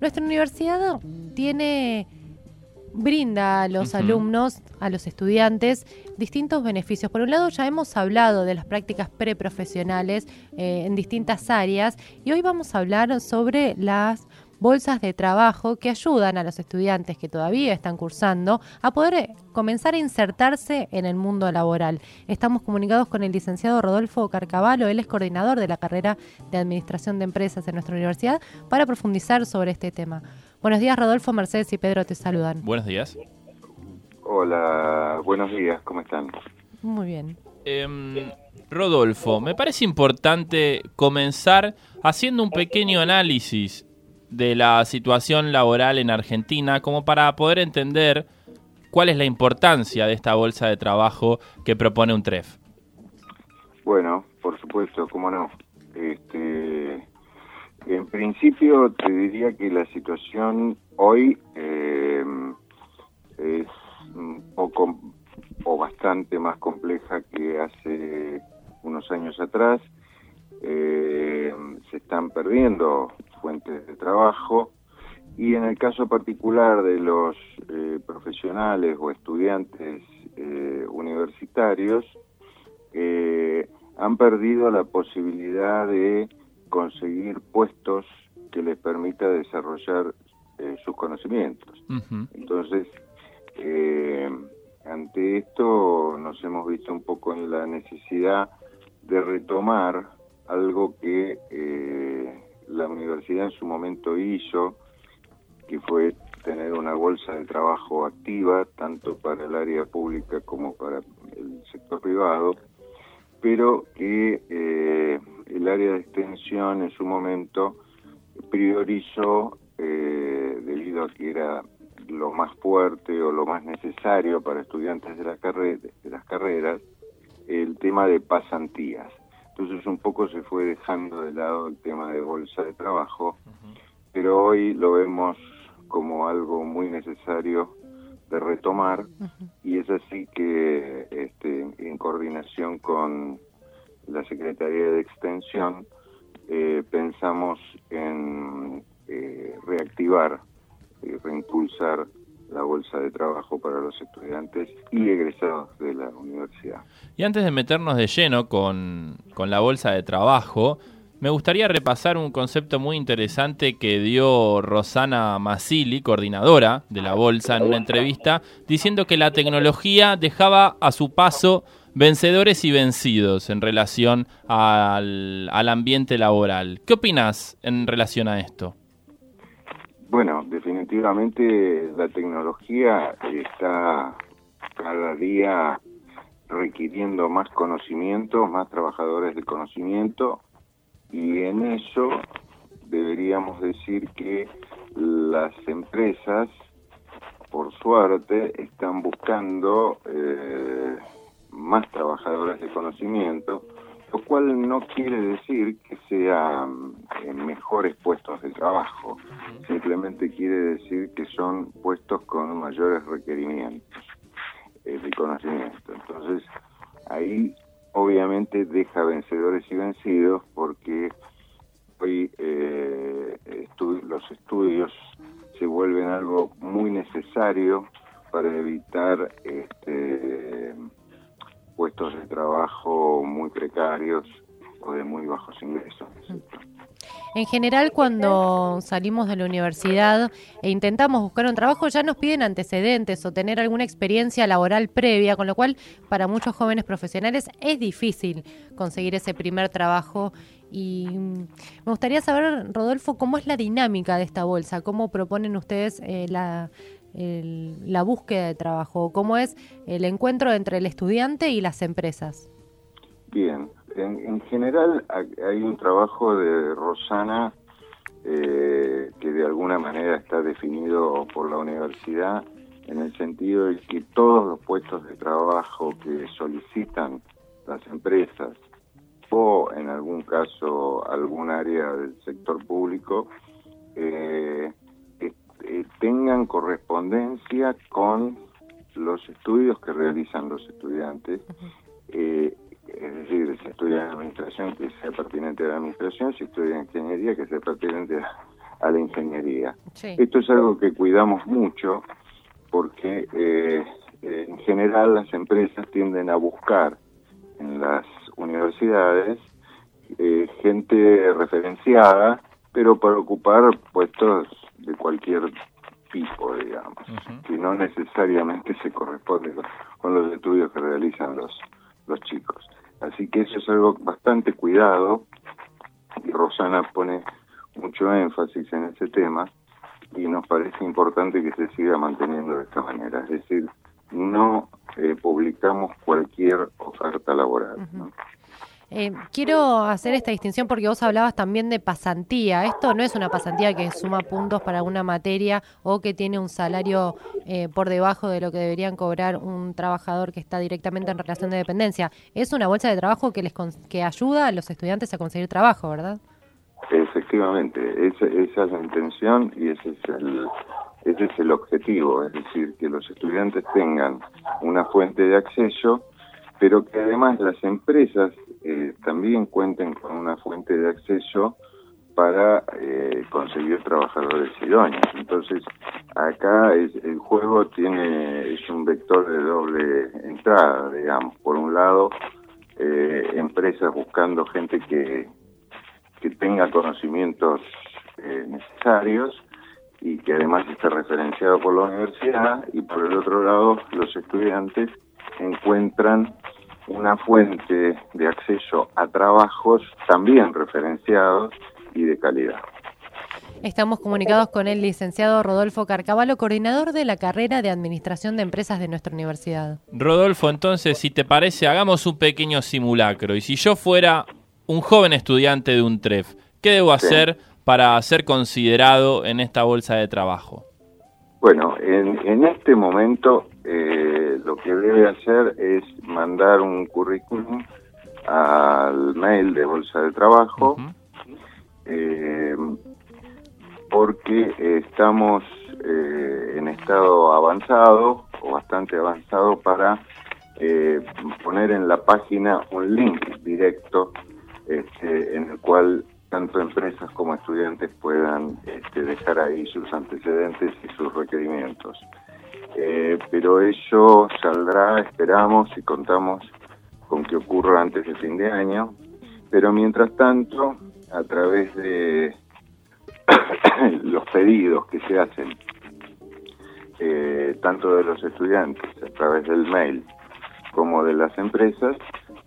Nuestra universidad tiene brinda a los alumnos, a los estudiantes, distintos beneficios. Por un lado, ya hemos hablado de las prácticas preprofesionales eh, en distintas áreas y hoy vamos a hablar sobre las bolsas de trabajo que ayudan a los estudiantes que todavía están cursando a poder eh, comenzar a insertarse en el mundo laboral. Estamos comunicados con el licenciado Rodolfo Carcavalo, él es coordinador de la carrera de Administración de Empresas en nuestra universidad, para profundizar sobre este tema. Buenos días, Rodolfo, Mercedes y Pedro te saludan. Buenos días. Hola, buenos días, ¿cómo están? Muy bien. Em, Rodolfo, me parece importante comenzar haciendo un pequeño análisis de la situación laboral en Argentina como para poder entender cuál es la importancia de esta bolsa de trabajo que propone un TREF. Bueno, por supuesto, cómo no. Este, en principio te diría que la situación hoy eh, es un poco o bastante más compleja que hace unos años atrás. Eh, se están perdiendo fuentes de trabajo y en el caso particular de los eh, profesionales o estudiantes eh, universitarios eh, han perdido la posibilidad de conseguir puestos que les permita desarrollar sus conocimientos. Entonces, ante esto nos hemos visto un poco en la necesidad de retomar algo que la universidad en su momento hizo, que fue tener una bolsa de trabajo activa, tanto para el área pública como para el sector privado, pero que eh, el área de extensión en su momento priorizó, eh, debido a que era lo más fuerte o lo más necesario para estudiantes de, la de las carreras, el tema de pasantías. Entonces un poco se fue dejando de lado el tema de bolsa de trabajo, pero hoy lo vemos como algo muy necesario de retomar y es así que este, en coordinación con la Secretaría de Extensión eh, pensamos en eh, reactivar y reimpulsar la bolsa de trabajo para los estudiantes y egresados de la universidad. Y antes de meternos de lleno con, la bolsa de trabajo, me gustaría repasar un concepto muy interesante que dio Rosana Masili, coordinadora de la bolsa, en una entrevista, diciendo que la tecnología dejaba a su paso vencedores y vencidos en relación al, al ambiente laboral. ¿Qué opinas en relación a esto? Bueno, definitivamente la tecnología está cada día requiriendo más conocimiento, más trabajadores de conocimiento y en eso deberíamos decir que las empresas, por suerte, están buscando eh, más trabajadores de conocimiento lo cual no quiere decir que sean eh, mejores puestos de trabajo, simplemente quiere decir que son puestos con mayores requerimientos eh, de conocimiento. Entonces, ahí obviamente deja vencedores y vencidos porque hoy eh, los estudios se vuelven algo muy necesario para evitar este, puestos de trabajo muy precarios o de muy bajos ingresos. En general, cuando salimos de la universidad e intentamos buscar un trabajo, ya nos piden antecedentes o tener alguna experiencia laboral previa, con lo cual para muchos jóvenes profesionales es difícil conseguir ese primer trabajo. Y mm, me gustaría saber, Rodolfo, cómo es la dinámica de esta bolsa, cómo proponen ustedes eh, la, la búsqueda de trabajo? ¿Cómo es el encuentro entre el estudiante y las empresas? Bien, en, general hay un trabajo de Rosana eh, que de alguna manera está definido por la universidad en el sentido de que todos los puestos de trabajo que solicitan las empresas o en algún caso algún área del sector público eh, eh, tengan correspondencia con los estudios que realizan los estudiantes. Eh, es decir, si estudian administración, que sea pertinente a la administración, si estudian ingeniería, que sea pertinente a la ingeniería. Esto es algo que cuidamos mucho porque eh, en general las empresas tienden a buscar en las universidades eh, gente referenciada, pero para ocupar puestos de cualquier tipo, digamos, que no necesariamente se corresponde con, los estudios que realizan los, los chicos. Así que eso es algo bastante cuidado. Y Rosana pone mucho énfasis en ese tema. Y nos parece importante que se siga manteniendo de esta manera, es decir, no eh, publicamos cualquier oferta laboral. Eh, quiero hacer esta distinción porque vos hablabas también de pasantía. Esto no es una pasantía que suma puntos para una materia o que tiene un salario eh, por debajo de lo que deberían cobrar un trabajador que está directamente en relación de dependencia. Es una bolsa de trabajo que les que ayuda a los estudiantes a conseguir trabajo, ¿verdad? Efectivamente, esa, esa es la intención y ese es el ese es el objetivo, es decir, que los estudiantes tengan una fuente de acceso, pero que además las empresas eh, también cuenten con una fuente de acceso para eh, conseguir trabajadores idóneos. Entonces, acá es, el juego tiene es un vector de doble entrada, digamos. Por un lado, eh, empresas buscando gente que, que tenga conocimientos necesarios y que además esté referenciado por la universidad, y por el otro lado, los estudiantes encuentran una fuente de acceso a trabajos también referenciados y de calidad. Estamos comunicados con el licenciado Rodolfo Carcavalo, coordinador de la carrera de Administración de Empresas de nuestra universidad. Rodolfo, entonces, si te parece, hagamos un pequeño simulacro. Y si yo fuera un joven estudiante de un TREF, ¿qué debo hacer para ser considerado en esta bolsa de trabajo? Bueno, en, en este momento eh, lo que debe hacer es mandar un currículum al mail de Bolsa de Trabajo, eh, porque estamos eh, en estado avanzado o bastante avanzado para poner en la página un link directo este, en el cual tanto empresas como estudiantes puedan este, dejar ahí sus antecedentes y sus requerimientos. Eh, pero eso saldrá, esperamos y contamos con que ocurra antes de fin de año. Pero mientras tanto, a través de los pedidos que se hacen, eh, tanto de los estudiantes a través del mail como de las empresas,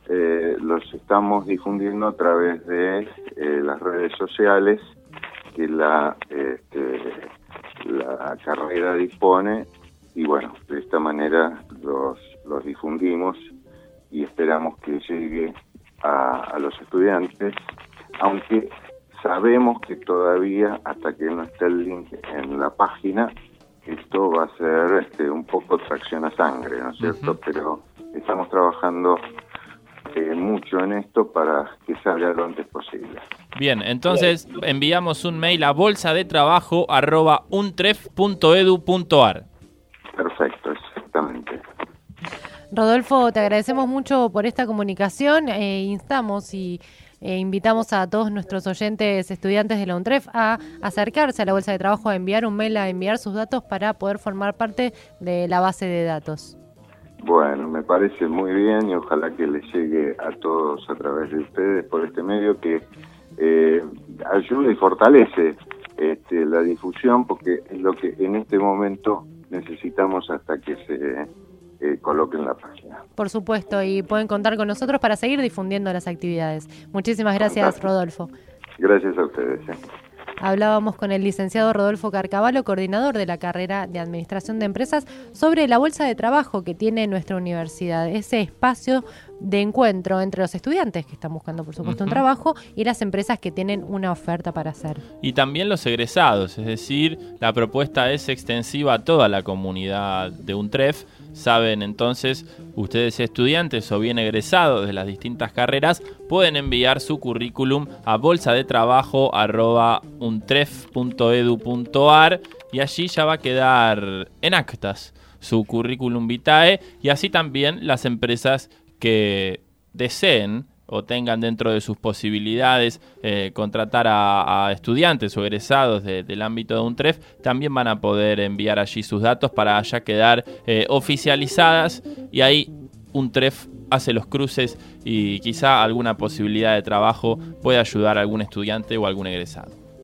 eh, los estamos difundiendo a través de las redes sociales que la, este, la carrera dispone y bueno, de esta manera los, los difundimos y esperamos que llegue a, a los estudiantes, aunque sabemos que todavía hasta que no esté el link en la página, esto va a ser este, un poco tracción a sangre, ¿no es cierto? Pero estamos trabajando eh, mucho en esto para que salga lo antes posible. Bien, entonces enviamos un mail a bolsa Rodolfo, te agradecemos mucho por esta comunicación. Eh, instamos y eh, invitamos a todos nuestros oyentes estudiantes de la UNTREF a acercarse a la Bolsa de Trabajo, a enviar un mail, a enviar sus datos para poder formar parte de la base de datos. Bueno, me parece muy bien y ojalá que les llegue a todos a través de ustedes por este medio que eh, ayude y fortalece este, la difusión porque es lo que en este momento necesitamos hasta que se eh, coloque en la página. Por supuesto, y pueden contar con nosotros para seguir difundiendo las actividades. Muchísimas gracias, Rodolfo. Gracias a ustedes. Eh. Hablábamos con el licenciado Rodolfo Carcavalo, coordinador de la carrera de Administración de Empresas, sobre la bolsa de trabajo que tiene nuestra universidad, ese espacio de encuentro entre los estudiantes que están buscando, por supuesto, un trabajo y las empresas que tienen una oferta para hacer. Y también los egresados, es decir, la propuesta es extensiva a toda la comunidad de un TREF Saben entonces, ustedes estudiantes o bien egresados de las distintas carreras pueden enviar su currículum a bolsadetrabajo.untref.edu.ar y allí ya va a quedar en actas su currículum vitae y así también las empresas que deseen o tengan dentro de sus posibilidades eh, contratar a, estudiantes o egresados del ámbito de un TREF, también van a poder enviar allí sus datos para ya quedar eh, oficializadas y ahí un TREF hace los cruces y quizá alguna posibilidad de trabajo puede ayudar a algún estudiante o algún egresado.